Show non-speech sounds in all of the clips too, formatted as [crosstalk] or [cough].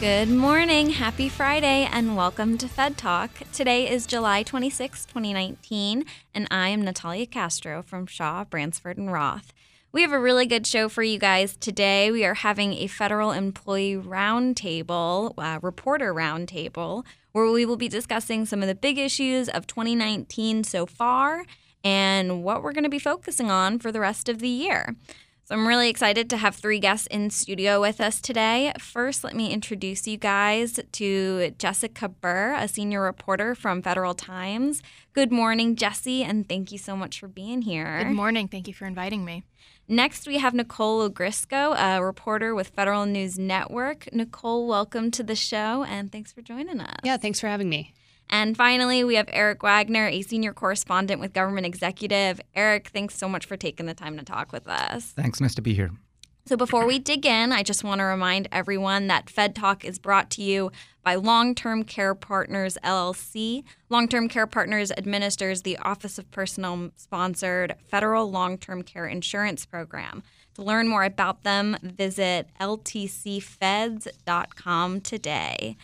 Good morning, happy Friday, and welcome to Fed Talk. Today is July 26, 2019, and I am Natalia Castro from Shaw, Bransford, and Roth. We have a really good show for you guys today. We are having a federal employee roundtable, uh, reporter roundtable, where we will be discussing some of the big issues of 2019 so far and what we're going to be focusing on for the rest of the year. So I'm really excited to have three guests in studio with us today. First, let me introduce you guys to Jessica Bur, a senior reporter from Federal Times. Good morning, Jesse, and thank you so much for being here. Good morning. Thank you for inviting me. Next, we have Nicole Ogrysko, a reporter with Federal News Network. Nicole, welcome to the show, and thanks for joining us. Yeah, thanks for having me. And finally, we have Erich Wagner, a senior correspondent with Government Executive. Erich, thanks so much for taking the time to talk with us. Thanks. Nice to be here. So, before we dig in, I just want to remind everyone that Fed Talk is brought to you by Long Term Care Partners LLC. Long Term Care Partners administers the Office of Personnel sponsored federal long term care insurance program. To learn more about them, visit ltcfeds.com today.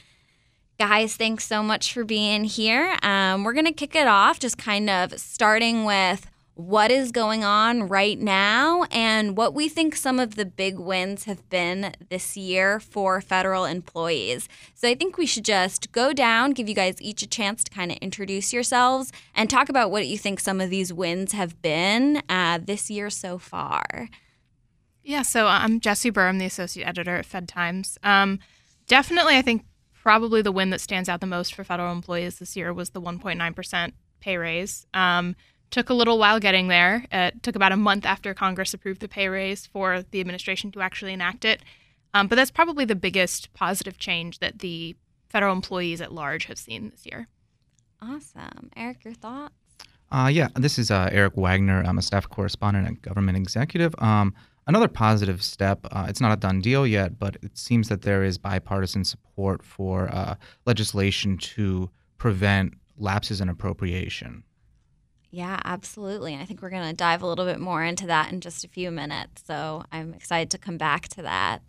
Guys, thanks so much for being here. Um, we're going to kick it off just kind of starting with what is going on right now and what we think some of the big wins have been this year for federal employees. So I think we should just go down, give you guys each a chance to kind of introduce yourselves and talk about what you think some of these wins have been uh, this year so far. Yeah, so I'm Jesse Bur, I'm the associate editor at Fed Times. Um, definitely, I think probably the win that stands out the most for federal employees this year was the 1.9% pay raise. Um, took a little while getting there. It took about a month after Congress approved the pay raise for the administration to actually enact it. Um, but that's probably the biggest positive change that the federal employees at large have seen this year. Awesome. Erich, your thoughts? Uh, yeah, this is uh, Erich Wagner. I'm a staff correspondent at Government Executive. Um, Another positive step, uh, it's not a done deal yet, but it seems that there is bipartisan support for uh, legislation to prevent lapses in appropriation. Yeah, absolutely. And I think we're going to dive a little bit more into that in just a few minutes. So I'm excited to come back to that.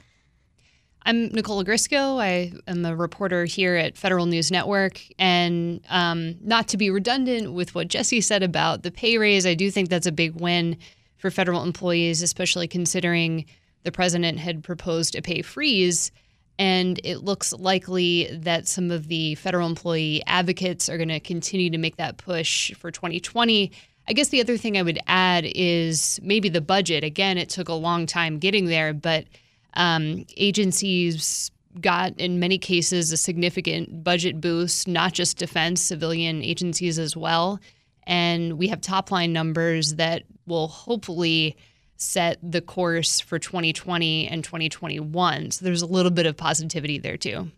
I'm Nicole Ogrysko. I am a reporter here at Federal News Network. And um, not to be redundant with what Jesse said about the pay raise, I do think that's a big win for federal employees, especially considering the president had proposed a pay freeze. And it looks likely that some of the federal employee advocates are going to continue to make that push for 2020. I guess the other thing I would add is maybe the budget. Again, it took a long time getting there, but um, agencies got, in many cases, a significant budget boost, not just defense, civilian agencies as well. And we have top line numbers that will hopefully set the course for 2020 and 2021. So there's a little bit of positivity there too.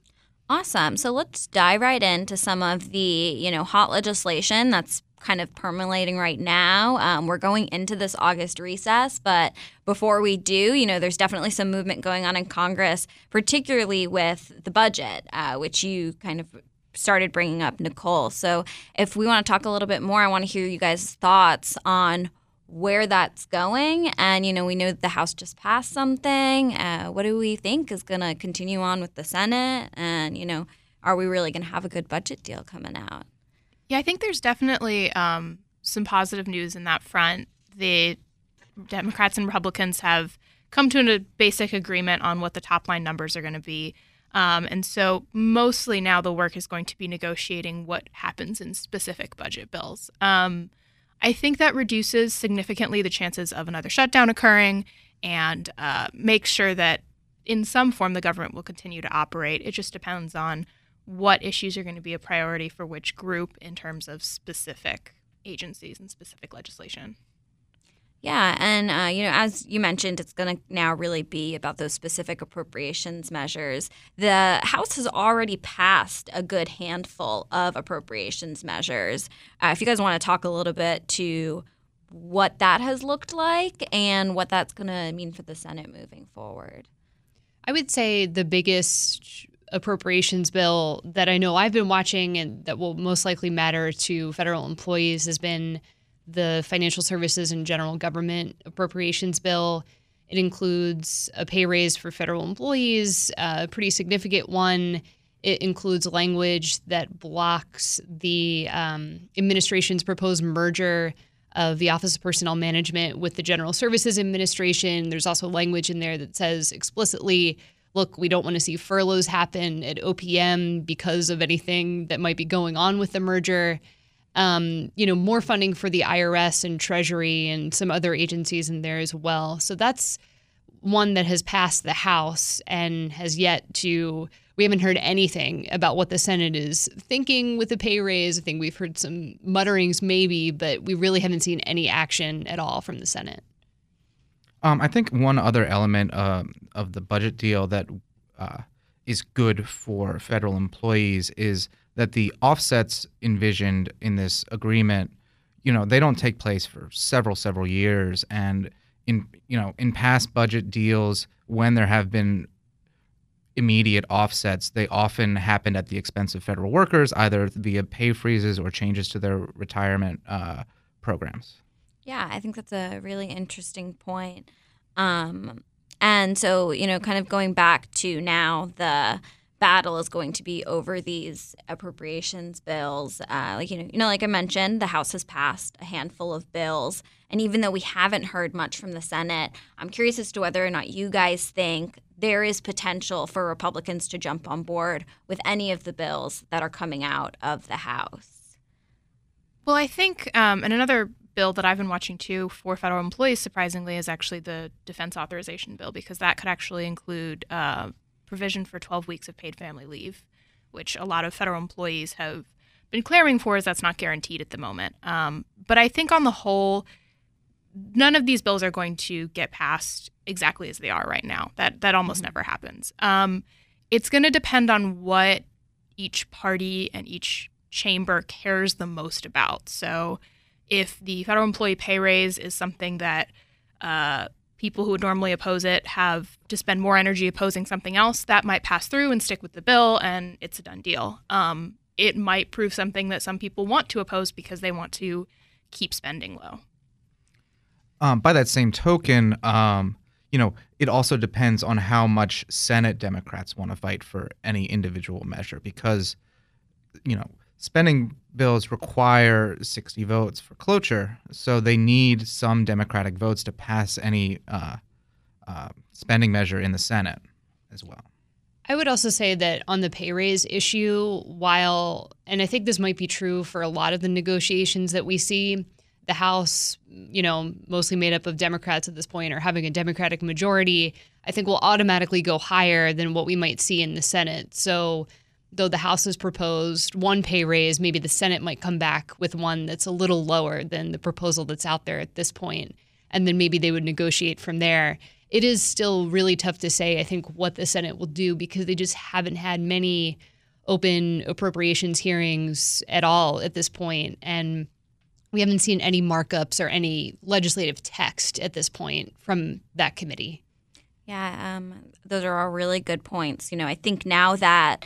Awesome. So let's dive right into some of the, you know, hot legislation that's kind of permeating right now. Um, we're going into this August recess, but before we do, you know, there's definitely some movement going on in Congress, particularly with the budget, uh, which you kind of started bringing up, Nicole. So if we want to talk a little bit more, I want to hear you guys' thoughts on where that's going. And, you know, we know the House just passed something. Uh, what do we think is going to continue on with the Senate? And, you know, are we really going to have a good budget deal coming out? Yeah, I think there's definitely um, some positive news in that front. The Democrats and Republicans have come to a basic agreement on what the top line numbers are going to be. Um, and so mostly now the work is going to be negotiating what happens in specific budget bills. Um, I think that reduces significantly the chances of another shutdown occurring and uh, makes sure that in some form the government will continue to operate. It just depends on what issues are going to be a priority for which group in terms of specific agencies and specific legislation. Yeah, and uh, you know, as you mentioned, it's going to now really be about those specific appropriations measures. The House has already passed a good handful of appropriations measures. Uh, if you guys want to talk a little bit to what that has looked like and what that's going to mean for the Senate moving forward. I would say the biggest appropriations bill that I know I've been watching and that will most likely matter to federal employees has been the Financial Services and General Government Appropriations Bill. It includes a pay raise for federal employees, a pretty significant one. It includes language that blocks the um, administration's proposed merger of the Office of Personnel Management with the General Services Administration. There's also language in there that says explicitly look, we don't want to see furloughs happen at OPM because of anything that might be going on with the merger um, you know, more funding for the IRS and Treasury and some other agencies in there as well. So that's one that has passed the House and has yet to. We haven't heard anything about what the Senate is thinking with the pay raise. I think we've heard some mutterings, maybe, but we really haven't seen any action at all from the Senate. Um, I think one other element uh, of the budget deal that uh, is good for federal employees is that the offsets envisioned in this agreement, you know, they don't take place for several several years and in you know, in past budget deals when there have been immediate offsets, they often happen at the expense of federal workers, either via pay freezes or changes to their retirement uh, programs. Yeah, I think that's a really interesting point. Um, and so, you know, kind of going back to now the battle is going to be over these appropriations bills. Uh, like you know, you know, like I mentioned, the House has passed a handful of bills, and even though we haven't heard much from the Senate, I'm curious as to whether or not you guys think there is potential for Republicans to jump on board with any of the bills that are coming out of the House. Well, I think, um, and another bill that I've been watching too for federal employees, surprisingly, is actually the defense authorization bill because that could actually include. Uh, provision for 12 weeks of paid family leave, which a lot of federal employees have been clamoring for, as that's not guaranteed at the moment. Um, but I think on the whole, none of these bills are going to get passed exactly as they are right now. That that almost never happens. Um, it's going to depend on what each party and each chamber cares the most about. So, if the federal employee pay raise is something that uh, people who would normally oppose it have to spend more energy opposing something else, that might pass through and stick with the bill, and it's a done deal. Um, it might prove something that some people want to oppose because they want to keep spending low. Um, by that same token, um, you know, it also depends on how much Senate Democrats want to fight for any individual measure because, you know, spending bills require 60 votes for cloture, so they need some Democratic votes to pass any uh, uh, spending measure in the Senate as well. I would also say that on the pay raise issue, while, and I think this might be true for a lot of the negotiations that we see, the House, you know, mostly made up of Democrats at this point, or having a Democratic majority, I think will automatically go higher than what we might see in the Senate. So though the House has proposed one pay raise, maybe the Senate might come back with one that's a little lower than the proposal that's out there at this point, and then maybe they would negotiate from there. It is still really tough to say, I think, what the Senate will do because they just haven't had many open appropriations hearings at all at this point, and we haven't seen any markups or any legislative text at this point from that committee. Yeah, um, those are all really good points. You know, I think now that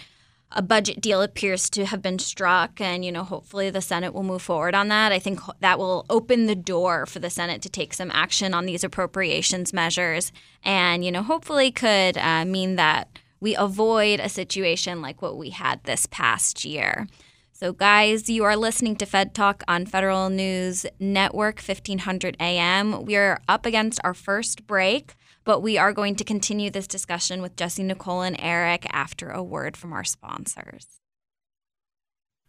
a budget deal appears to have been struck and you know hopefully the senate will move forward on that i think that will open the door for the senate to take some action on these appropriations measures and you know hopefully could uh, mean that we avoid a situation like what we had this past year so, guys, you are listening to Fed Talk on Federal News Network, 1500 AM. We are up against our first break. But we are going to continue this discussion with Jesse, Nicole, and Erich after a word from our sponsors.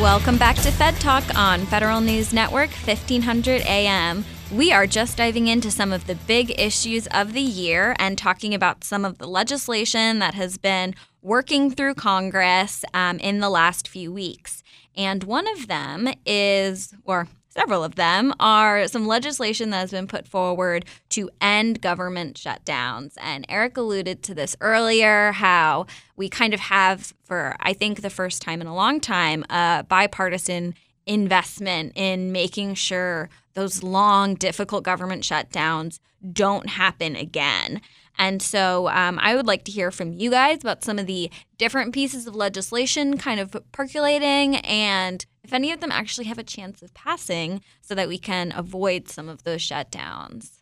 Welcome back to Fed Talk on Federal News Network 1500 AM. We are just diving into some of the big issues of the year and talking about some of the legislation that has been working through Congress um, in the last few weeks. And one of them is, or several of them are some legislation that has been put forward to end government shutdowns. And Erich alluded to this earlier how we kind of have, for I think the first time in a long time, a bipartisan investment in making sure those long, difficult government shutdowns don't happen again. And so um, I would like to hear from you guys about some of the different pieces of legislation kind of percolating and if any of them actually have a chance of passing so that we can avoid some of those shutdowns.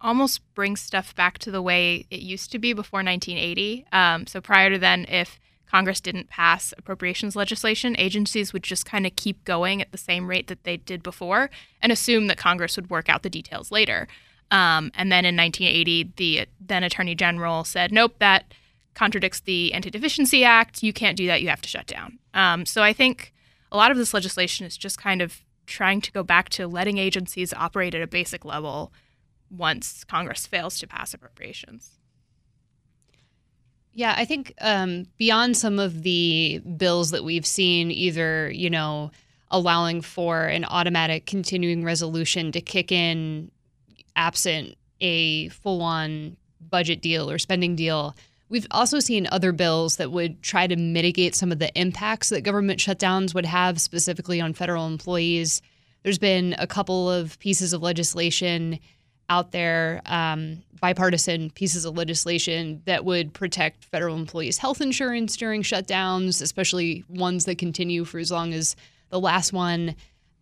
almost brings stuff back to the way it used to be before 1980. Um, so prior to then, if Congress didn't pass appropriations legislation, agencies would just kind of keep going at the same rate that they did before and assume that Congress would work out the details later. Um, and then in 1980, the then Attorney General said, nope, that contradicts the Anti Deficiency Act. You can't do that. You have to shut down. Um, so I think a lot of this legislation is just kind of trying to go back to letting agencies operate at a basic level once Congress fails to pass appropriations. Yeah, I think um, beyond some of the bills that we've seen, either, you know, allowing for an automatic continuing resolution to kick in absent a full on budget deal or spending deal, We've also seen other bills that would try to mitigate some of the impacts that government shutdowns would have, specifically on federal employees. There's been a couple of pieces of legislation out there, um, bipartisan pieces of legislation that would protect federal employees' health insurance during shutdowns, especially ones that continue for as long as the last one.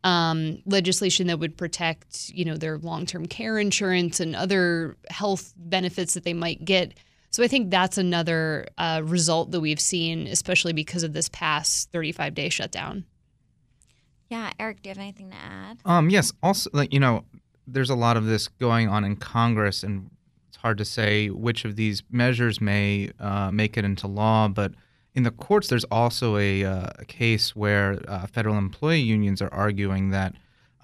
Um, legislation that would protect, you know, their long-term care insurance and other health benefits that they might get so I think that's another uh, result that we've seen, especially because of this past 35 day shutdown. Yeah, Erich, do you have anything to add? Um, yes. Also, like you know, there's a lot of this going on in Congress, and it's hard to say which of these measures may uh, make it into law. But in the courts, there's also a, uh, a case where uh, federal employee unions are arguing that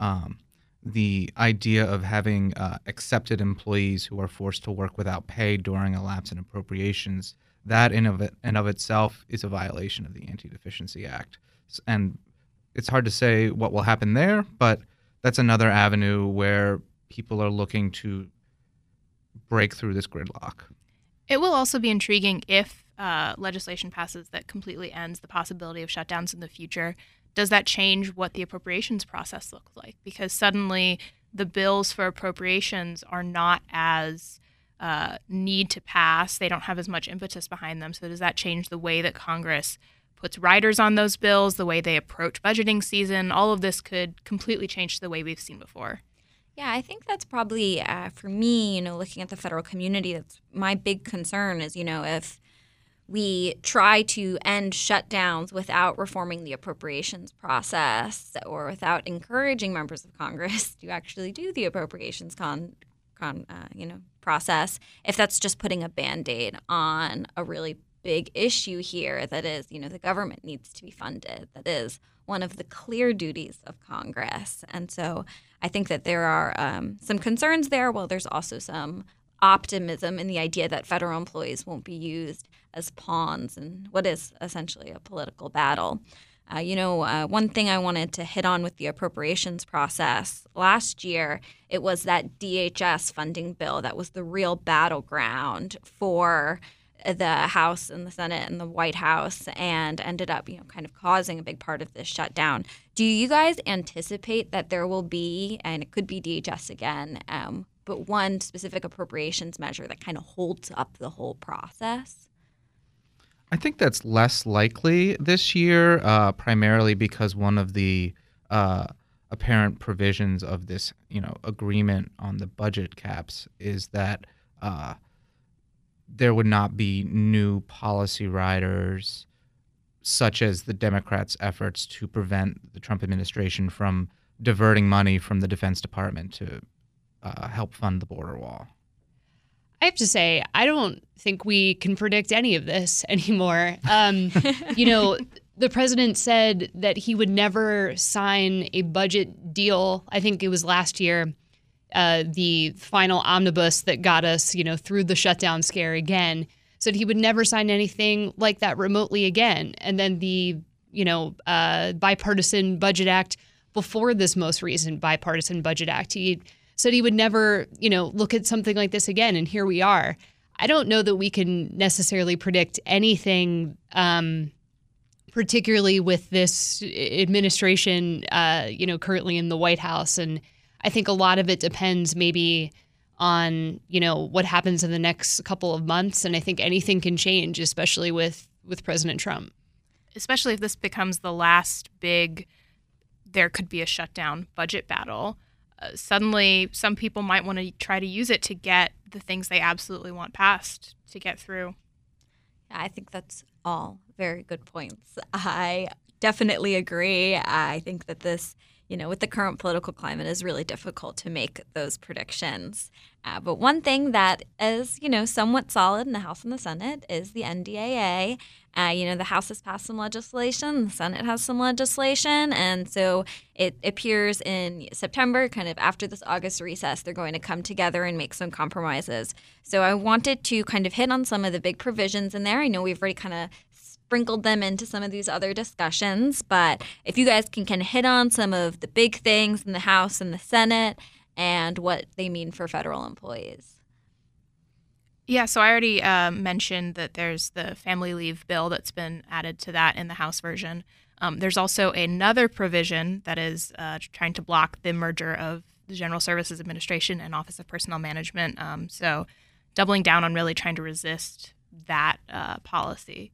um, the idea of having uh, excepted employees who are forced to work without pay during a lapse in appropriations, that in of it and of itself is a violation of the Anti-Deficiency Act. And it's hard to say what will happen there, but that's another avenue where people are looking to break through this gridlock. It will also be intriguing if uh, legislation passes that completely ends the possibility of shutdowns in the future does that change what the appropriations process looks like? Because suddenly the bills for appropriations are not as uh, need to pass. They don't have as much impetus behind them. So does that change the way that Congress puts riders on those bills, the way they approach budgeting season? All of this could completely change the way we've seen before. Yeah, I think that's probably uh, for me. You know, looking at the federal community, that's my big concern. Is you know if we try to end shutdowns without reforming the appropriations process or without encouraging members of Congress [laughs] to actually do the appropriations con, con uh, you know process if that's just putting a band-aid on a really big issue here that is you know the government needs to be funded that is one of the clear duties of Congress. And so I think that there are um, some concerns there while there's also some optimism in the idea that federal employees won't be used as pawns in what is essentially a political battle. Uh, you know, uh, one thing I wanted to hit on with the appropriations process last year, it was that DHS funding bill that was the real battleground for the House and the Senate and the White House and ended up, you know, kind of causing a big part of this shutdown. Do you guys anticipate that there will be, and it could be DHS again, um, but one specific appropriations measure that kind of holds up the whole process? I think that's less likely this year, uh, primarily because one of the uh, apparent provisions of this, you know, agreement on the budget caps is that uh, there would not be new policy riders, such as the Democrats' efforts to prevent the Trump administration from diverting money from the Defense Department to uh, help fund the border wall. I have to say, I don't think we can predict any of this [laughs] anymore. Um, you know, the president said that he would never sign a budget deal. I think it was last year uh, the final omnibus that got us, you know, through the shutdown scare again, said he would never sign anything like that remotely again. And then the, you know, uh, bipartisan budget act before this most recent bipartisan budget act, he said he would never, you know, look at something like this again. And here we are. I don't know that we can necessarily predict anything, um, particularly with this administration, uh, you know, currently in the White House and I think a lot of it depends maybe on you know what happens in the next couple of months, and I think anything can change, especially with with President Trump. Especially if this becomes the last big, there could be a shutdown budget battle. Suddenly, some people might want to try to use it to get the things they absolutely want passed to get through. I think that's all very good points. I definitely agree. I think that this you know, with the current political climate, is really difficult to make those predictions. Uh, but one thing that is, you know, somewhat solid in the House and the Senate is the NDAA. Uh, you know, the House has passed some legislation, the Senate has some legislation, and so it appears in September, kind of after this August recess, they're going to come together and make some compromises. So I wanted to kind of hit on some of the big provisions in there. I know we've already kind of sprinkled them into some of these other discussions. But if you guys can kind of hit on some of the big things in the House and the Senate and what they mean for federal employees. Yeah, so I already uh, mentioned that there's the family leave bill that's been added to that in the House version. Um, there's also another provision that is uh, trying to block the merger of the General Services Administration and Office of Personnel Management. Um, so, doubling down on really trying to resist that uh, policy.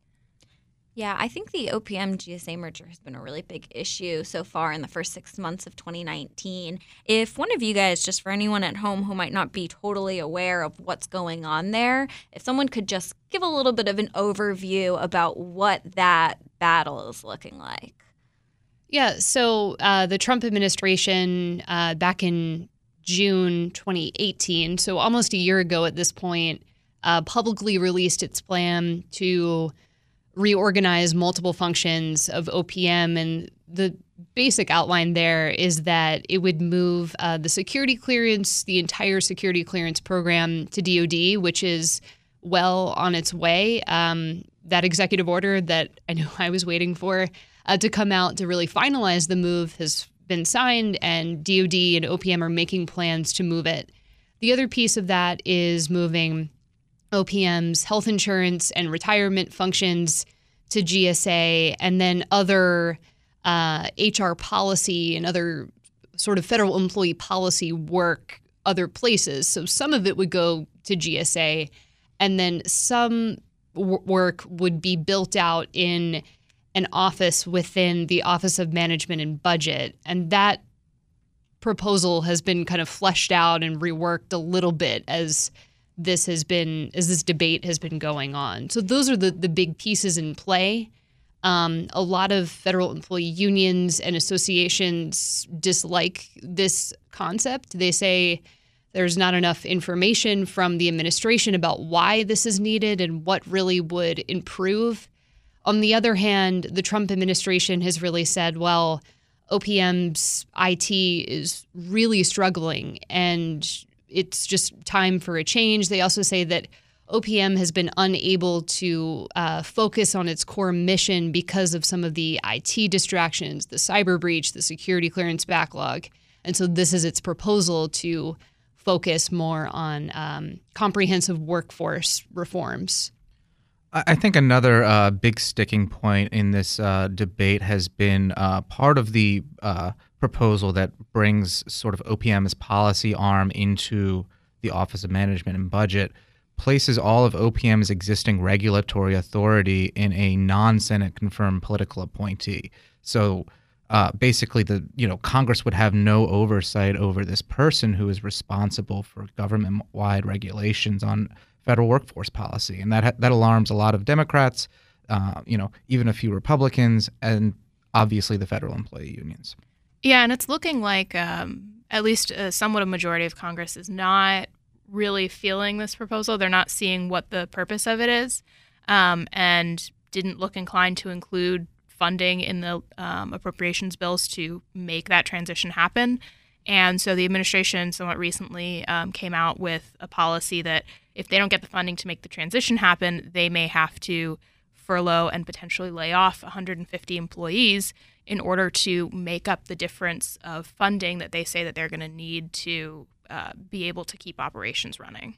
Yeah, I think the OPM GSA merger has been a really big issue so far in the first six months of 2019. If one of you guys, just for anyone at home who might not be totally aware of what's going on there, if someone could just give a little bit of an overview about what that battle is looking like. Yeah, so uh, the Trump administration uh, back in June 2018, so almost a year ago at this point, uh, publicly released its plan to reorganize multiple functions of OPM. And the basic outline there is that it would move uh, the security clearance, the entire security clearance program to DoD, which is well on its way. Um, that executive order that I know [laughs] I was waiting for uh, to come out to really finalize the move has been signed, and DoD and OPM are making plans to move it. The other piece of that is moving OPM's health insurance and retirement functions to GSA, and then other uh, HR policy and other sort of federal employee policy work other places. So some of it would go to GSA, and then some w- work would be built out in an office within the Office of Management and Budget. And that proposal has been kind of fleshed out and reworked a little bit as this has been as this debate has been going on. So those are the the big pieces in play. Um, a lot of federal employee unions and associations dislike this concept. They say there's not enough information from the administration about why this is needed and what really would improve. On the other hand, the Trump administration has really said, well, OPM's IT is really struggling and it's just time for a change. They also say that OPM has been unable to uh, focus on its core mission because of some of the IT distractions, the cyber breach, the security clearance backlog. And so this is its proposal to focus more on um, comprehensive workforce reforms. I think another uh, big sticking point in this uh, debate has been uh, part of the uh, proposal that brings sort of OPM's policy arm into the Office of Management and Budget, places all of OPM's existing regulatory authority in a non-Senate confirmed political appointee. So uh, basically, the you know Congress would have no oversight over this person who is responsible for government-wide regulations on federal workforce policy, and that ha- that alarms a lot of Democrats, uh, you know, even a few Republicans, and obviously the federal employee unions. Yeah, and it's looking like um, at least uh, somewhat a majority of Congress is not really feeling this proposal. They're not seeing what the purpose of it is, um, and didn't look inclined to include funding in the um, appropriations bills to make that transition happen. And so the administration somewhat recently um, came out with a policy that if they don't get the funding to make the transition happen, they may have to furlough and potentially lay off 150 employees in order to make up the difference of funding that they say that they're going to need to uh, be able to keep operations running.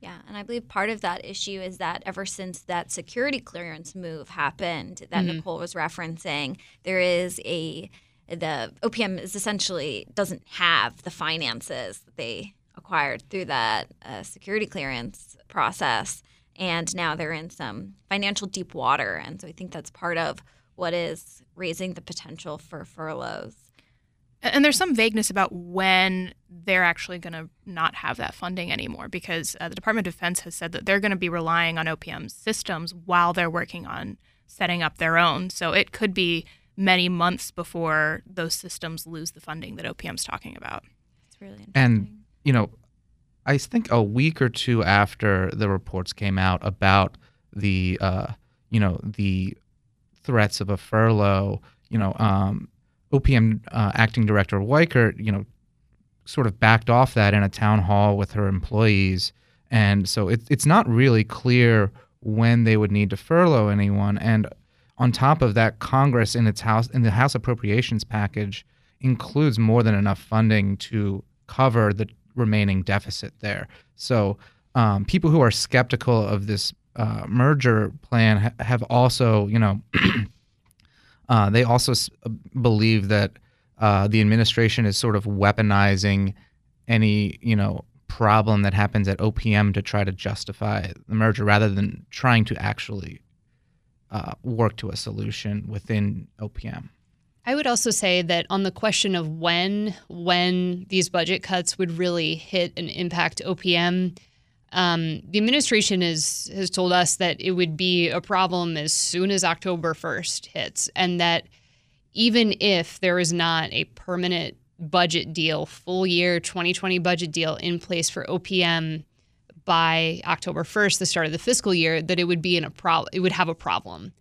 Yeah, and I believe part of that issue is that ever since that security clearance move happened that mm-hmm. Nicole was referencing, there is a the OPM is essentially doesn't have the finances that they acquired through that uh, security clearance process, and now they're in some financial deep water, and so I think that's part of what is raising the potential for furloughs. And there's some vagueness about when they're actually going to not have that funding anymore because uh, the Department of Defense has said that they're going to be relying on OPM's systems while they're working on setting up their own. So it could be many months before those systems lose the funding that OPM's talking about. It's really interesting. And, you know, I think a week or two after the reports came out about the, uh, you know, the threats of a furlough, you know, um, OPM uh, acting director Weichert, you know, sort of backed off that in a town hall with her employees. And so it, it's not really clear when they would need to furlough anyone. And on top of that, Congress in its house in the House appropriations package includes more than enough funding to cover the remaining deficit there. So um, people who are skeptical of this uh, merger plan ha- have also, you know, [clears throat] uh, they also s- believe that uh, the administration is sort of weaponizing any, you know, problem that happens at OPM to try to justify the merger rather than trying to actually uh, work to a solution within OPM. I would also say that on the question of when when these budget cuts would really hit and impact OPM, um, the administration is, has told us that it would be a problem as soon as October 1st hits, and that even if there is not a permanent budget deal, full year 2020 budget deal in place for OPM by October 1st, the start of the fiscal year, that it would be in a problem. It would have a problem.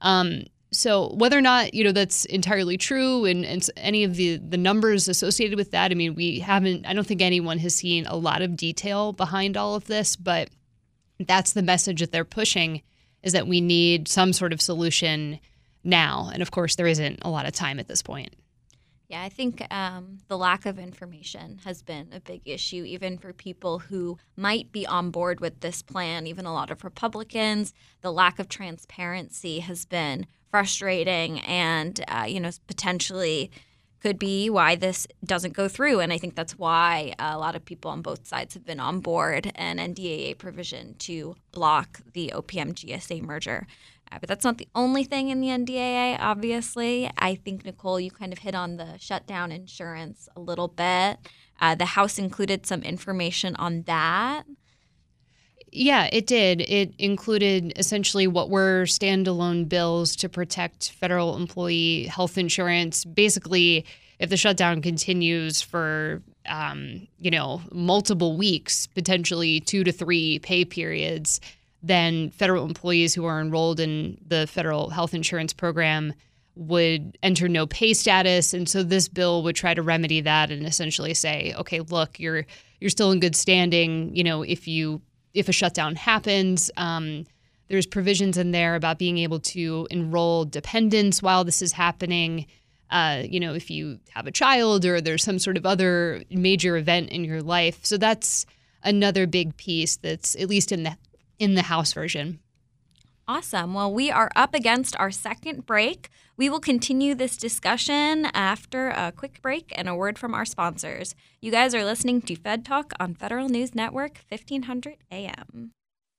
Um, so whether or not you know that's entirely true and, and any of the the numbers associated with that, I mean, we haven't. I don't think anyone has seen a lot of detail behind all of this, but that's the message that they're pushing is that we need some sort of solution now. And of course, there isn't a lot of time at this point. Yeah, I think um, the lack of information has been a big issue, even for people who might be on board with this plan. Even a lot of Republicans, the lack of transparency has been frustrating and, uh, you know, potentially could be why this doesn't go through. And I think that's why a lot of people on both sides have been on board an NDAA provision to block the OPM GSA merger. But that's not the only thing in the NDAA, obviously. I think, Nicole, you kind of hit on the shutdown insurance a little bit. Uh, the House included some information on that. Yeah, it did. It included essentially what were standalone bills to protect federal employee health insurance. Basically, if the shutdown continues for, um, you know, multiple weeks, potentially two to three pay periods, then federal employees who are enrolled in the federal health insurance program would enter no pay status. And so this bill would try to remedy that and essentially say okay look you're you're still in good standing. You know if you if a shutdown happens um, there's provisions in there about being able to enroll dependents while this is happening. Uh, you know if you have a child or there's some sort of other major event in your life. So that's another big piece that's at least in the in the House version. Awesome. Well, we are up against our second break. We will continue this discussion after a quick break and a word from our sponsors. You guys are listening to Fed Talk on Federal News Network, 1500 AM.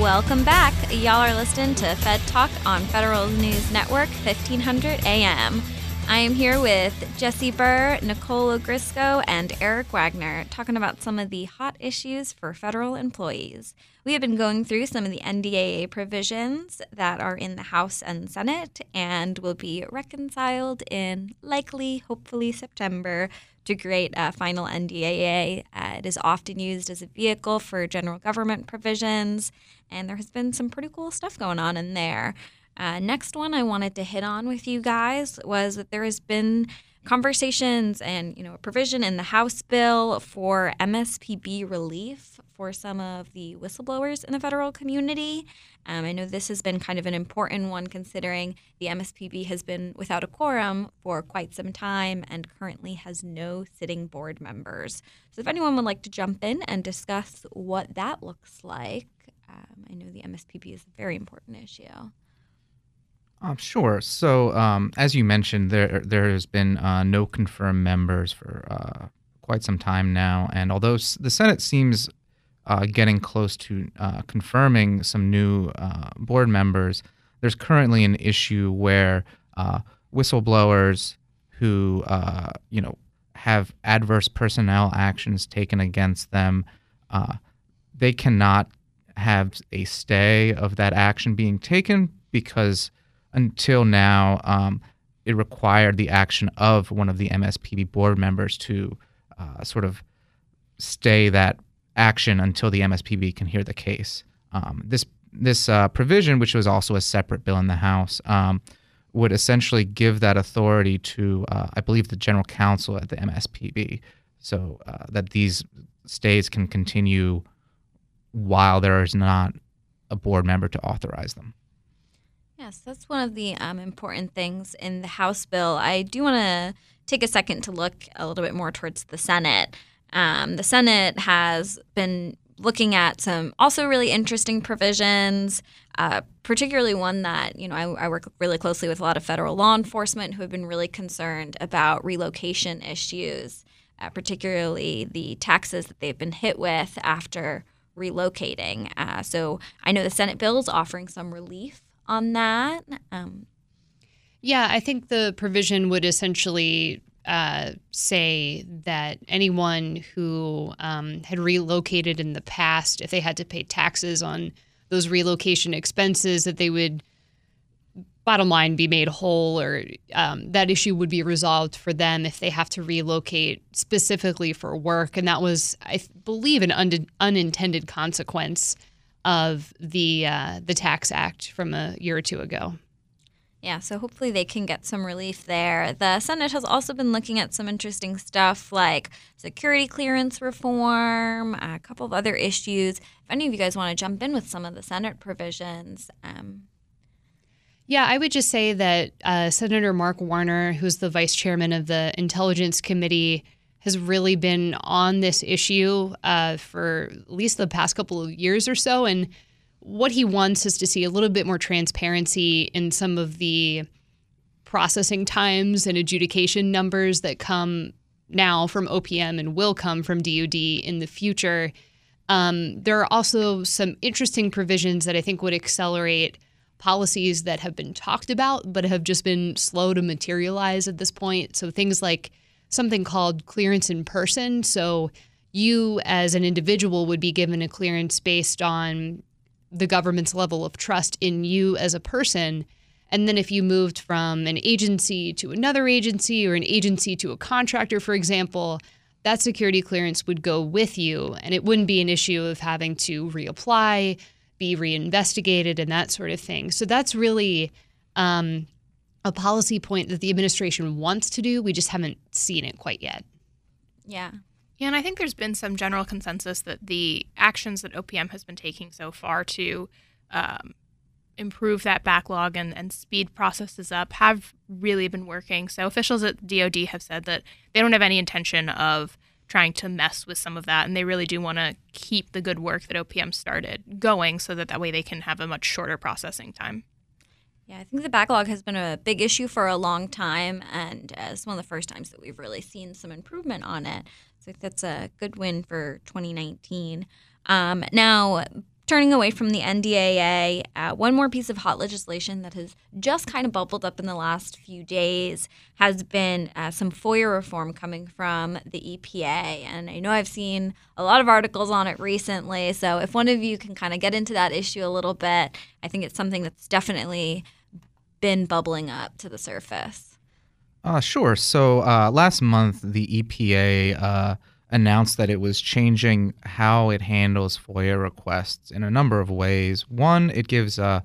Welcome back. Y'all are listening to Fed Talk on Federal News Network, 1500 AM. I am here with Jesse Bur, Nicole Ogrysko, and Erich Wagner talking about some of the hot issues for federal employees. We have been going through some of the NDAA provisions that are in the House and Senate and will be reconciled in likely, hopefully, September to create a final NDAA. Uh, it is often used as a vehicle for general government provisions, and there has been some pretty cool stuff going on in there. Uh, next one I wanted to hit on with you guys was that there has been conversations and you know a provision in the House bill for MSPB relief for some of the whistleblowers in the federal community. Um, I know this has been kind of an important one considering the MSPB has been without a quorum for quite some time and currently has no sitting board members. So if anyone would like to jump in and discuss what that looks like, um, I know the MSPB is a very important issue. Um, sure. So, um, as you mentioned, there there has been uh, no confirmed members for uh, quite some time now, and although the Senate seems uh, getting close to uh, confirming some new uh, board members, there's currently an issue where uh, whistleblowers who you know have adverse personnel actions taken against them, they cannot have a stay of that action being taken because until now, um, it required the action of one of the MSPB board members to uh, sort of stay that action until the MSPB can hear the case. Um, this this uh, provision, which was also a separate bill in the House, um, would essentially give that authority to, uh, I believe, the general counsel at the MSPB, so uh, that these stays can continue while there is not a board member to authorize them. Yes, that's one of the um, important things in the House bill. I do want to take a second to look a little bit more towards the Senate. Um, the Senate has been looking at some also really interesting provisions, uh, particularly one that, you know, I, I work really closely with a lot of federal law enforcement who have been really concerned about relocation issues, uh, particularly the taxes that they've been hit with after relocating. Uh, so I know the Senate bill is offering some relief on that. Um, Yeah, I think the provision would essentially uh, say that anyone who um, had relocated in the past, if they had to pay taxes on those relocation expenses, that they would, bottom line, be made whole, or um, that issue would be resolved for them if they have to relocate specifically for work. And that was, I believe, an un- unintended consequence of the uh, the tax act from a year or two ago. Yeah, so hopefully they can get some relief there. The Senate has also been looking at some interesting stuff like security clearance reform, a couple of other issues. If any of you guys want to jump in with some of the Senate provisions, um, Yeah, I would just say that uh, Senator Mark Warner, who's the vice chairman of the Intelligence Committee, has really been on this issue uh, for at least the past couple of years or so. And what he wants is to see a little bit more transparency in some of the processing times and adjudication numbers that come now from OPM and will come from DoD in the future. Um, there are also some interesting provisions that I think would accelerate policies that have been talked about but have just been slow to materialize at this point. So things like something called clearance in person. So you as an individual would be given a clearance based on the government's level of trust in you as a person. And then if you moved from an agency to another agency or an agency to a contractor, for example, that security clearance would go with you and it wouldn't be an issue of having to reapply, be reinvestigated, and that sort of thing. So that's really um, a policy point that the administration wants to do. We just haven't seen it quite yet. Yeah. Yeah, and I think there's been some general consensus that the actions that OPM has been taking so far to um, improve that backlog and, and speed processes up have really been working. So officials at DoD have said that they don't have any intention of trying to mess with some of that, and they really do want to keep the good work that OPM started going, so that that way they can have a much shorter processing time. Yeah, I think the backlog has been a big issue for a long time, and uh, it's one of the first times that we've really seen some improvement on it. Think that's a good win for 2019. Um, now, turning away from the NDAA, uh, one more piece of hot legislation that has just kind of bubbled up in the last few days has been uh, some FOIA reform coming from the EPA. And I know I've seen a lot of articles on it recently. So if one of you can kind of get into that issue a little bit, I think it's something that's definitely been bubbling up to the surface? Uh, sure. So uh, last month, the EPA uh, announced that it was changing how it handles FOIA requests in a number of ways. One, it gives uh,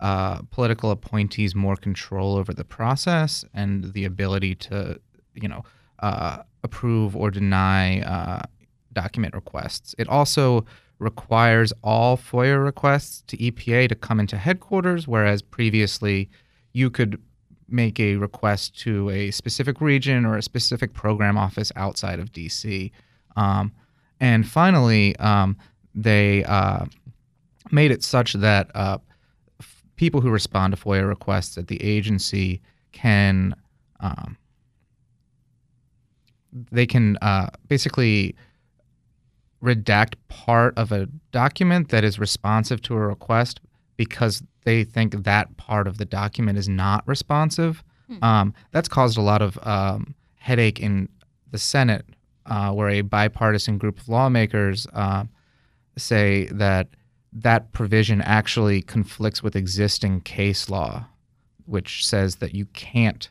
uh, political appointees more control over the process and the ability to, you know, uh, approve or deny document requests. It also requires all FOIA requests to EPA to come into headquarters, whereas previously you could make a request to a specific region or a specific program office outside of DC. Um, and finally, um, they uh, made it such that uh, f- people who respond to FOIA requests at the agency can um, they can uh, basically redact part of a document that is responsive to a request because they think that part of the document is not responsive. Hmm. Um, that's caused a lot of um, headache in the Senate, uh, where a bipartisan group of lawmakers uh, say that that provision actually conflicts with existing case law, which says that you can't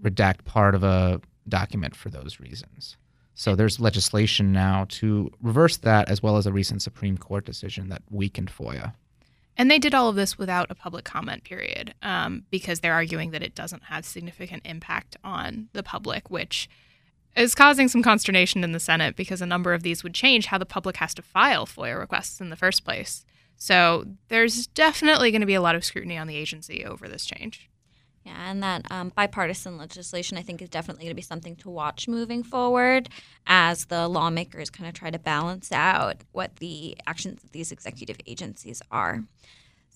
redact part of a document for those reasons. So there's legislation now to reverse that, as well as a recent Supreme Court decision that weakened FOIA. And they did all of this without a public comment period um, because they're arguing that it doesn't have significant impact on the public, which is causing some consternation in the Senate because a number of these would change how the public has to file FOIA requests in the first place. So there's definitely going to be a lot of scrutiny on the agency over this change. Yeah, and that um, bipartisan legislation, I think, is definitely going to be something to watch moving forward as the lawmakers kind of try to balance out what the actions of these executive agencies are.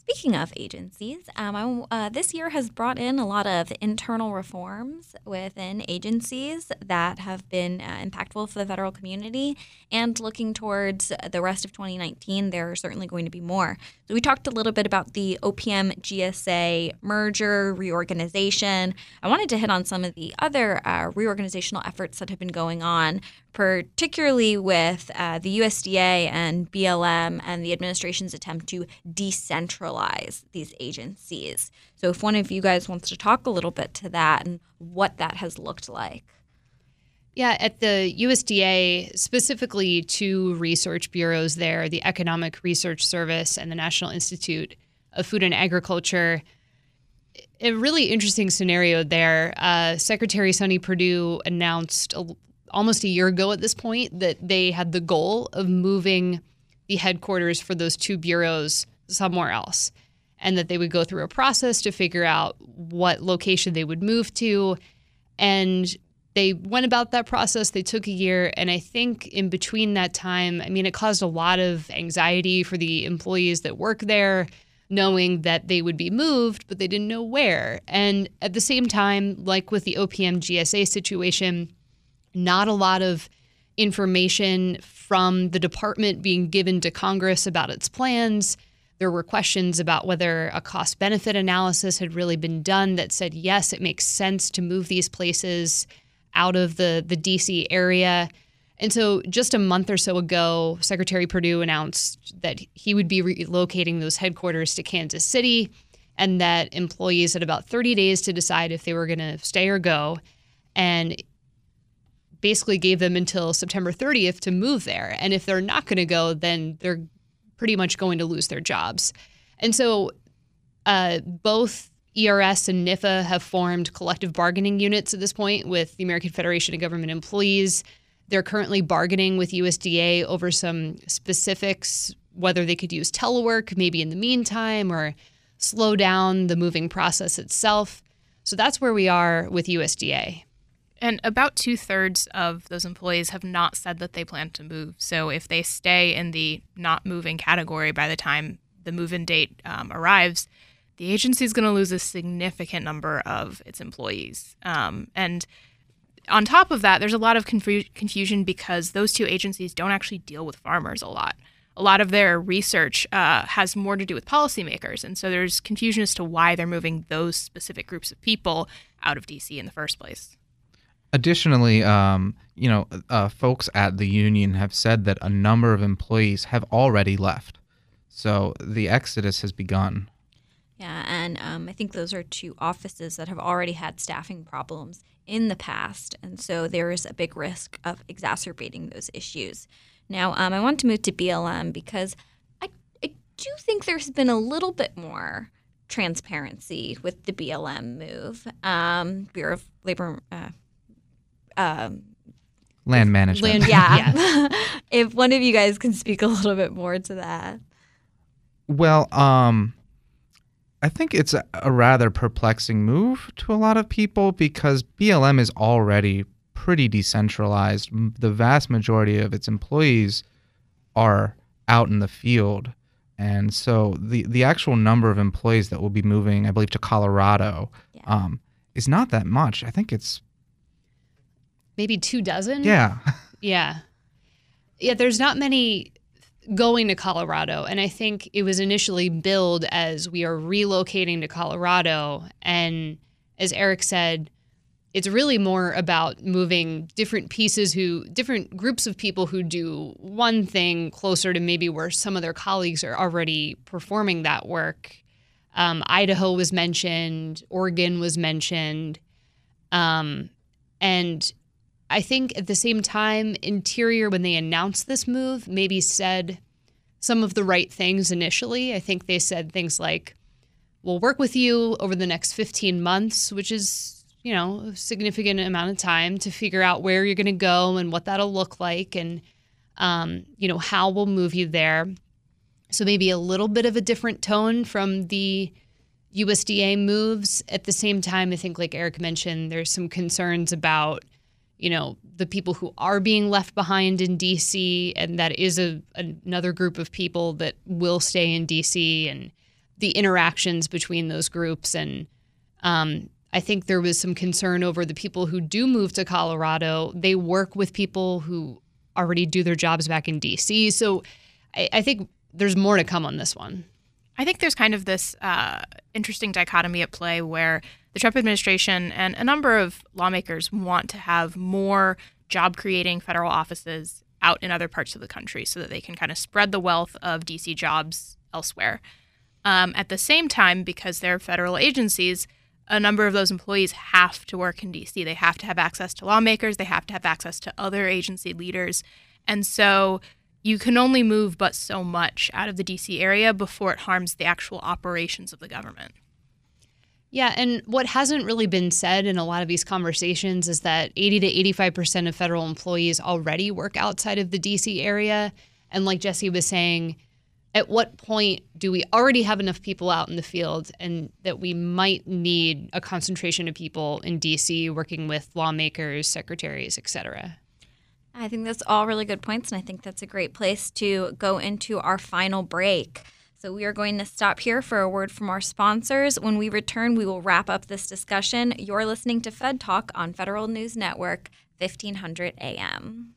Speaking of agencies, um, I, uh, this year has brought in a lot of internal reforms within agencies that have been uh, impactful for the federal community. And looking towards the rest of 2019, there are certainly going to be more. So, we talked a little bit about the OPM GSA merger, reorganization. I wanted to hit on some of the other uh, reorganizational efforts that have been going on particularly with uh, the USDA and BLM and the administration's attempt to decentralize these agencies. So, if one of you guys wants to talk a little bit to that and what that has looked like. Yeah, at the USDA, specifically two research bureaus there the Economic Research Service and the National Institute of Food and Agriculture. A really interesting scenario there. Uh, Secretary Sonny Perdue announced a almost a year ago at this point that they had the goal of moving the headquarters for those two bureaus somewhere else and that they would go through a process to figure out what location they would move to. And they went about that process. They took a year. And i think in between that time i mean it caused a lot of anxiety for the employees that work there knowing that they would be moved but they didn't know where. And at the same time like with the opm gsa situation not a lot of information from the department being given to Congress about its plans. There were questions about whether a cost benefit analysis had really been done that said, yes, it makes sense to move these places out of the, the DC area. And so, just a month or so ago, Secretary Perdue announced that he would be relocating those headquarters to Kansas City and that employees had about 30 days to decide if they were going to stay or go. And basically gave them until September 30th to move there. And if they're not going to go, then they're pretty much going to lose their jobs. And so uh, both ERS and NIFA have formed collective bargaining units at this point with the American Federation of Government Employees. They're currently bargaining with USDA over some specifics, whether they could use telework maybe in the meantime or slow down the moving process itself. So that's where we are with USDA. And about two thirds of those employees have not said that they plan to move. So if they stay in the not moving category by the time the move in date um, arrives, the agency is going to lose a significant number of its employees. Um, and on top of that, there's a lot of confu- confusion because those two agencies don't actually deal with farmers a lot. A lot of their research uh, has more to do with policymakers. And so there's confusion as to why they're moving those specific groups of people out of DC in the first place. Additionally, um, you know, uh, folks at the union have said that a number of employees have already left. So the exodus has begun. Yeah, and um, I think those are two offices that have already had staffing problems in the past. And so there is a big risk of exacerbating those issues. Now, um, I want to move to BLM because I, I do think there's been a little bit more transparency with the BLM move. Um, Bureau of Labor. Uh, um, land management. Land, [laughs] yeah. yeah. [laughs] if one of you guys can speak a little bit more to that. Well, um, I think it's a, a rather perplexing move to a lot of people because BLM is already pretty decentralized. The vast majority of its employees are out in the field. And so the, the actual number of employees that will be moving, I believe, to Colorado yeah. um, is not that much. I think it's maybe two dozen. Yeah. yeah. Yeah, there's not many going to Colorado. And I think it was initially billed as we are relocating to Colorado. And as Erich said, it's really more about moving different pieces who different groups of people who do one thing closer to maybe where some of their colleagues are already performing that work. Um, Idaho was mentioned, Oregon was mentioned, um, and I think at the same time, Interior, when they announced this move, maybe said some of the right things initially. I think they said things like, we'll work with you over the next 15 months, which is, you know, a significant amount of time to figure out where you're going to go and what that'll look like and, um, you know, how we'll move you there. So maybe a little bit of a different tone from the USDA moves. At the same time, I think, like Erich mentioned, there's some concerns about you know the people who are being left behind in DC, and that is a, another group of people that will stay in DC, and the interactions between those groups. And um, I think there was some concern over the people who do move to Colorado. They work with people who already do their jobs back in DC. So I, I think there's more to come on this one. I think there's kind of this uh, interesting dichotomy at play where the Trump administration and a number of lawmakers want to have more job creating federal offices out in other parts of the country so that they can kind of spread the wealth of DC jobs elsewhere. Um, at the same time, because they're federal agencies, a number of those employees have to work in DC. They have to have access to lawmakers, they have to have access to other agency leaders. And so you can only move but so much out of the DC area before it harms the actual operations of the government. Yeah, and what hasn't really been said in a lot of these conversations is that 80 to 85% of federal employees already work outside of the DC area. And like Jessie was saying, at what point do we already have enough people out in the field and that we might need a concentration of people in DC working with lawmakers, secretaries, et cetera? I think that's all really good points, and I think that's a great place to go into our final break. So we are going to stop here for a word from our sponsors. When we return, we will wrap up this discussion. You're listening to Fed Talk on Federal News Network. 1500 AM.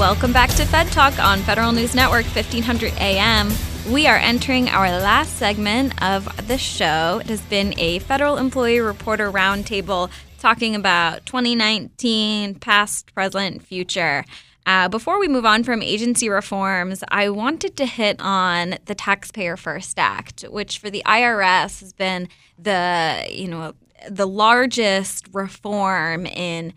Welcome back to Fed Talk on Federal News Network 1500 AM. We are entering our last segment of the show. It has been a federal employee reporter roundtable talking about 2019, past, present, future. Uh, before we move on from agency reforms, I wanted to hit on the Taxpayer First Act, which for the IRS has been the you know the largest reform in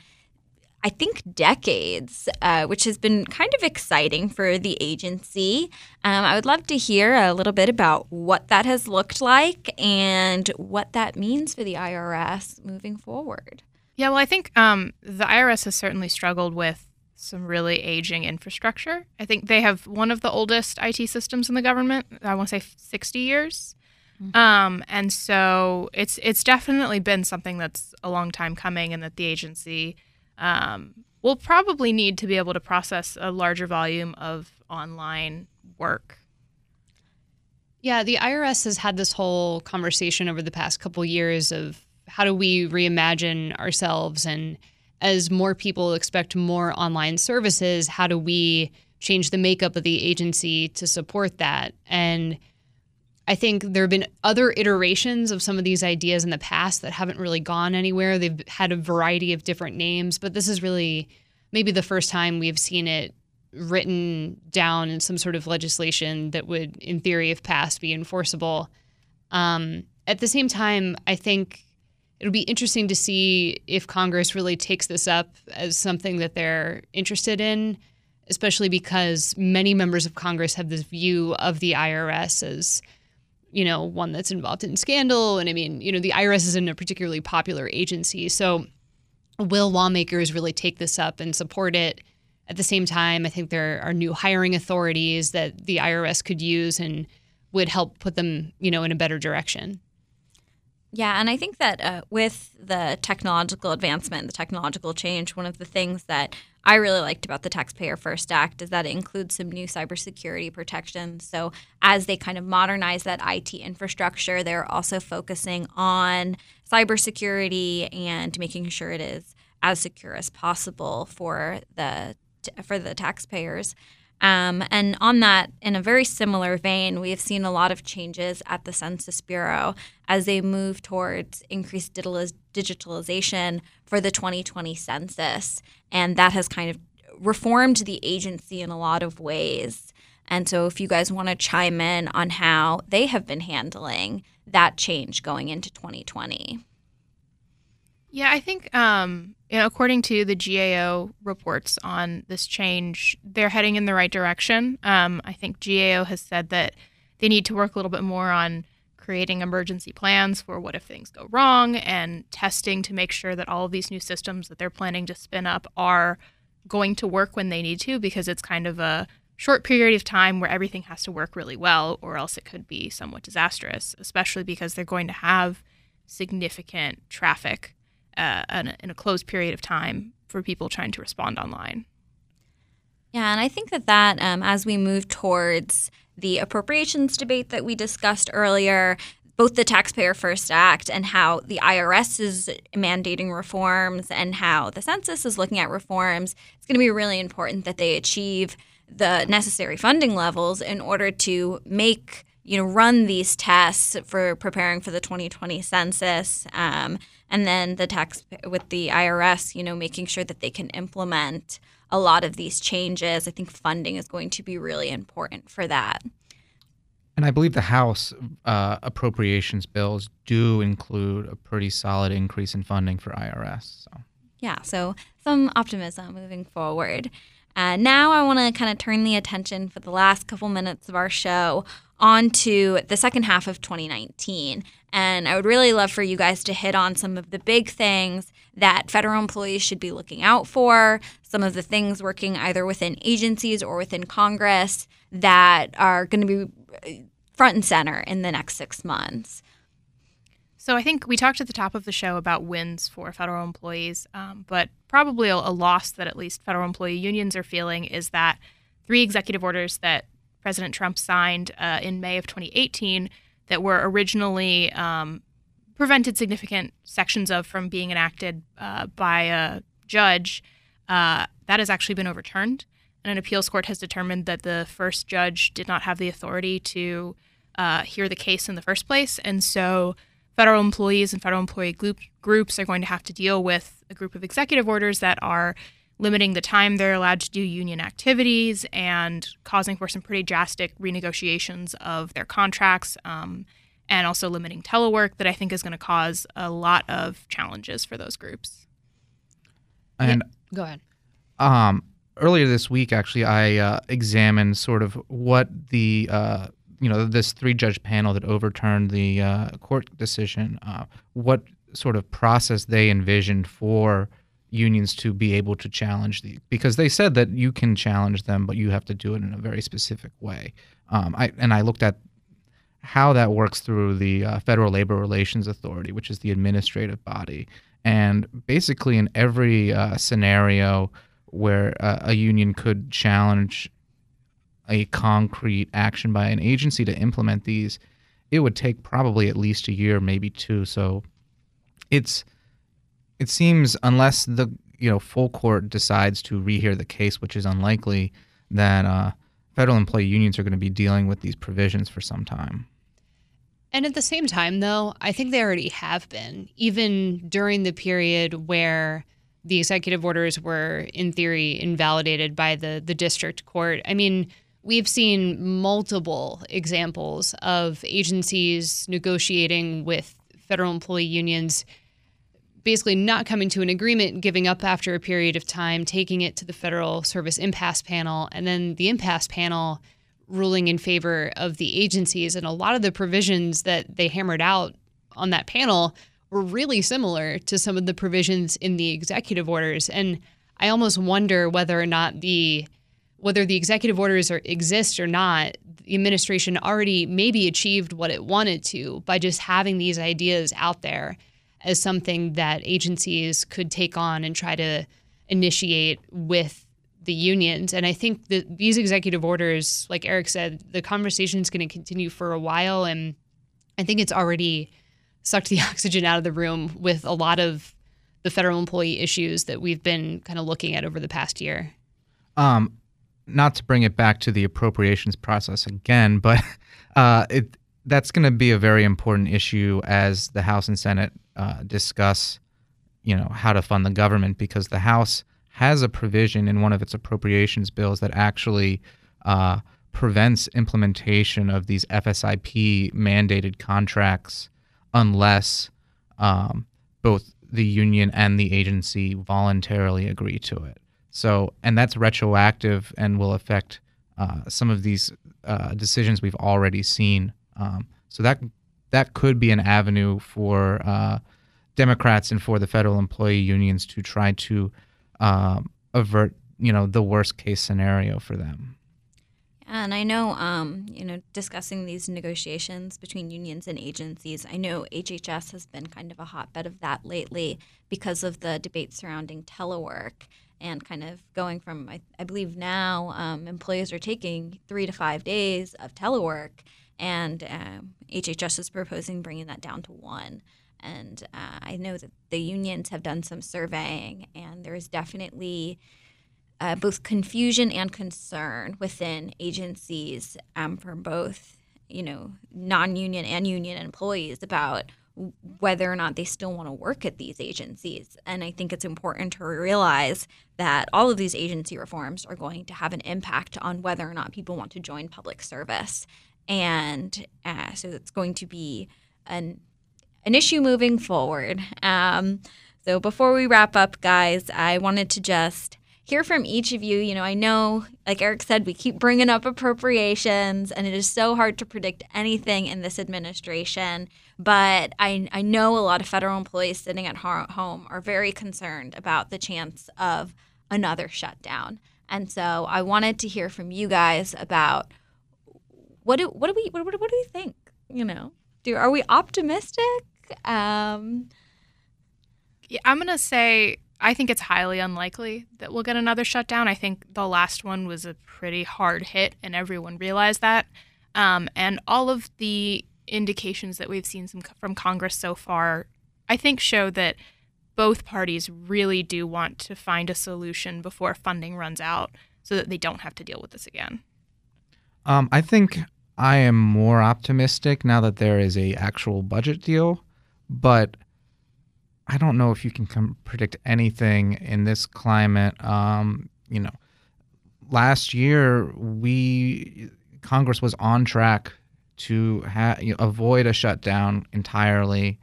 I think, decades, uh, which has been kind of exciting for the agency. Um, I would love to hear a little bit about what that has looked like and what that means for the IRS moving forward. Yeah, well, I think um, the IRS has certainly struggled with some really aging infrastructure. I think they have one of the oldest IT systems in the government. I want to say 60 years. Mm-hmm. Um, and so it's it's definitely been something that's a long time coming, and that the agency um, we'll probably need to be able to process a larger volume of online work. Yeah, the IRS has had this whole conversation over the past couple years of how do we reimagine ourselves and as more people expect more online services, how do we change the makeup of the agency to support that? And I think there have been other iterations of some of these ideas in the past that haven't really gone anywhere. They've had a variety of different names, but this is really maybe the first time we've seen it written down in some sort of legislation that would, in theory, if passed, be enforceable. Um, at the same time, I think it'll be interesting to see if Congress really takes this up as something that they're interested in, especially because many members of Congress have this view of the IRS as you know, one that's involved in scandal. And I mean, you know, the IRS isn't a particularly popular agency. So will lawmakers really take this up and support it? At the same time, I think there are new hiring authorities that the IRS could use and would help put them, you know, in a better direction. Yeah, and I think that uh, with the technological advancement, the technological change, one of the things that I really liked about the Taxpayer First Act is that it includes some new cybersecurity protections. So, as they kind of modernize that IT infrastructure, they're also focusing on cybersecurity and making sure it is as secure as possible for the for the taxpayers. Um, and on that, in a very similar vein, we have seen a lot of changes at the Census Bureau as they move towards increased digitalization for the 2020 census. And that has kind of reformed the agency in a lot of ways. And so, if you guys want to chime in on how they have been handling that change going into 2020. Yeah, I think um, you know, according to the GAO reports on this change, they're heading in the right direction. Um, I think GAO has said that they need to work a little bit more on creating emergency plans for what if things go wrong and testing to make sure that all of these new systems that they're planning to spin up are going to work when they need to because it's kind of a short period of time where everything has to work really well or else it could be somewhat disastrous especially because they're going to have significant traffic uh, in, a, in a closed period of time for people trying to respond online. Yeah, and I think that that um, as we move towards the appropriations debate that we discussed earlier, both the Taxpayer First Act and how the IRS is mandating reforms and how the census is looking at reforms, it's going to be really important that they achieve the necessary funding levels in order to make you know run these tests for preparing for the 2020 census um, and then the tax with the IRS, you know, making sure that they can implement a lot of these changes. I think funding is going to be really important for that. And I believe the House uh, appropriations bills do include a pretty solid increase in funding for IRS. So. Yeah, so some optimism moving forward. Uh, now I want to kind of turn the attention for the last couple minutes of our show onto the second half of 2019. And I would really love for you guys to hit on some of the big things that federal employees should be looking out for, some of the things working either within agencies or within Congress that are going to be front and center in the next six months. So I think we talked at the top of the show about wins for federal employees, um, but probably a, a, loss that at least federal employee unions are feeling is that three executive orders that President Trump signed uh, in May of 2018 that were originally um, prevented significant sections of from being enacted uh, by a judge, uh, that has actually been overturned. And an appeals court has determined that the first judge did not have the authority to uh, hear the case in the first place. And so federal employees and federal employee group, groups are going to have to deal with a group of executive orders that are limiting the time they're allowed to do union activities and causing for some pretty drastic renegotiations of their contracts, um, and also limiting telework that I think is going to cause a lot of challenges for those groups. And yeah, go ahead. Um, earlier this week, actually, I uh, examined sort of what the uh, you know this three judge panel that overturned the uh, court decision, uh, what sort of process they envisioned for unions to be able to challenge the because they said that you can challenge them, but you have to do it in a very specific way. Um, I and I looked at how that works through the uh, Federal Labor Relations Authority, which is the administrative body, and basically in every uh, scenario where uh, a union could challenge a concrete action by an agency to implement these, it would take probably at least a year, maybe two. So it's it seems unless the you know full court decides to rehear the case, which is unlikely, that uh, federal employee unions are going to be dealing with these provisions for some time. And at the same time, though, I think they already have been, even during the period where the executive orders were, in theory, invalidated by the the district court. I mean, We've seen multiple examples of agencies negotiating with federal employee unions, basically not coming to an agreement, giving up after a period of time, taking it to the Federal Service Impasse Panel, and then the Impasse Panel ruling in favor of the agencies. And a lot of the provisions that they hammered out on that panel were really similar to some of the provisions in the executive orders. And I almost wonder whether or not the whether the executive orders are, exist or not, the administration already maybe achieved what it wanted to by just having these ideas out there as something that agencies could take on and try to initiate with the unions. And I think that these executive orders, like Erich said, the conversation is going to continue for a while. And I think it's already sucked the [laughs] oxygen out of the room with a lot of the federal employee issues that we've been kind of looking at over the past year. Um, not to bring it back to the appropriations process again, but [laughs] uh, it that's going to be a very important issue as the House and Senate uh, discuss, you know, how to fund the government because the House has a provision in one of its appropriations bills that actually uh, prevents implementation of these FSIP mandated contracts unless um, both the union and the agency voluntarily agree to it. So, and that's retroactive and will affect uh, some of these uh, decisions we've already seen. Um, so that that could be an avenue for uh, Democrats and for the federal employee unions to try to um, avert, you know, the worst case scenario for them. And I know, um, you know, discussing these negotiations between unions and agencies, I know HHS has been kind of a hotbed of that lately because of the debate surrounding telework and kind of going from, I, I believe now um, employees are taking three to five days of telework, and HHS is proposing bringing that down to one. And uh, I know that the unions have done some surveying, and there is definitely uh, both confusion and concern within agencies um, for both, you know, non-union and union employees about whether or not they still want to work at these agencies. And I think it's important to realize that all of these agency reforms are going to have an impact on whether or not people want to join public service. And uh, so it's going to be an, an issue moving forward. Um, so before we wrap up, guys, I wanted to just hear from each of you. You know, I know, like Erich said, we keep bringing up appropriations, and it is so hard to predict anything in this administration. But I, I know a lot of federal employees sitting at home are very concerned about the chance of another shutdown. And so I wanted to hear from you guys about what do what do we what, what, what do you think? You know, do are we optimistic? Um, yeah, I'm gonna say I think it's highly unlikely that we'll get another shutdown. I think the last one was a pretty hard hit, and everyone realized that. Um, and all of the indications that we've seen from Congress so far, I think, show that both parties really do want to find a solution before funding runs out so that they don't have to deal with this again. Um, I think I am more optimistic now that there is a actual budget deal, but I don't know if you can predict anything in this climate. Um, you know, last year we Congress was on track to ha- you know, avoid a shutdown entirely,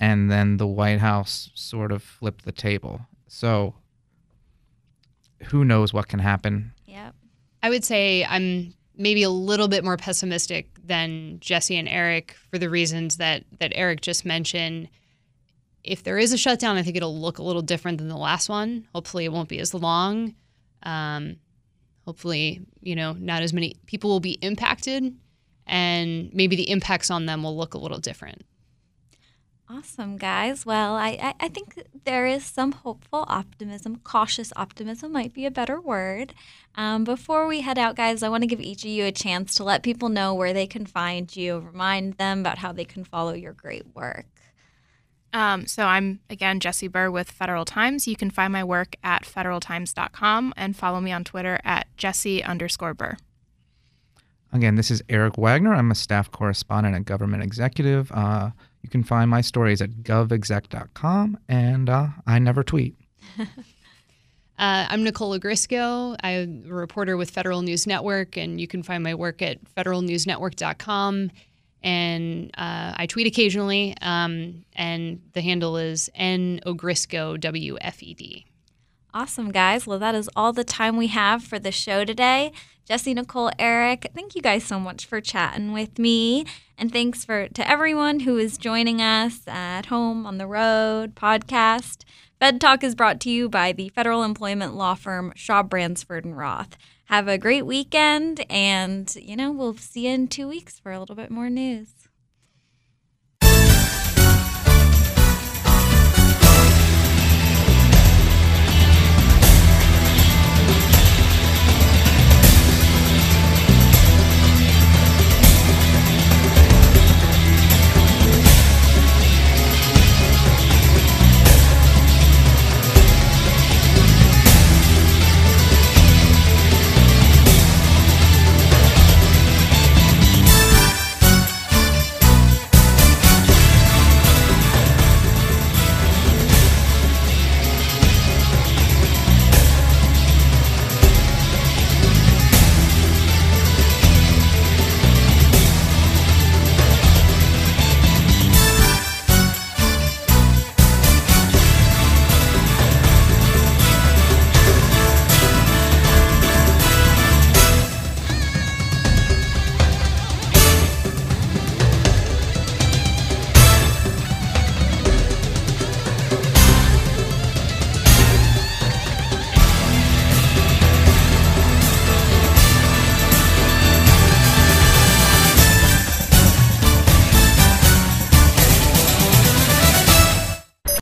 and then the White House sort of flipped the table. So who knows what can happen? Yep. I would say I'm maybe a little bit more pessimistic than Jessie and Erich for the reasons that that Erich just mentioned. If there is a shutdown, I think it'll look a little different than the last one. Hopefully, it won't be as long. Um, hopefully, you know, not as many people will be impacted, and maybe the impacts on them will look a little different. Awesome, guys. Well, I, I, think there is some hopeful optimism. Cautious optimism might be a better word. Um, before we head out, guys, I want to give each of you a chance to let people know where they can find you, remind them about how they can follow your great work. Um, so I'm, again, Jessie Bur with Federal Times. You can find my work at federaltimes.com and follow me on Twitter at Jessie underscore Bur. Again, this is Erich Wagner. I'm a staff correspondent at Government Executive. Uh, you can find my stories at govexec.com, and uh, I never tweet. [laughs] uh, I'm Nicole Ogrysko. I'm a reporter with Federal News Network, and you can find my work at federalnewsnetwork.com. And uh, I tweet occasionally, um, and the handle is N Ogrysko, W F E D. Awesome, guys. Well, that is all the time we have for the show today. Jessie, Nicole, Erich, thank you guys so much for chatting with me. And thanks for to everyone who is joining us at home, on the road, podcast. Fed Talk is brought to you by the federal employment law firm Shaw Bransford and Roth. Have a great weekend, and you know, we'll see you in two weeks for a little bit more news.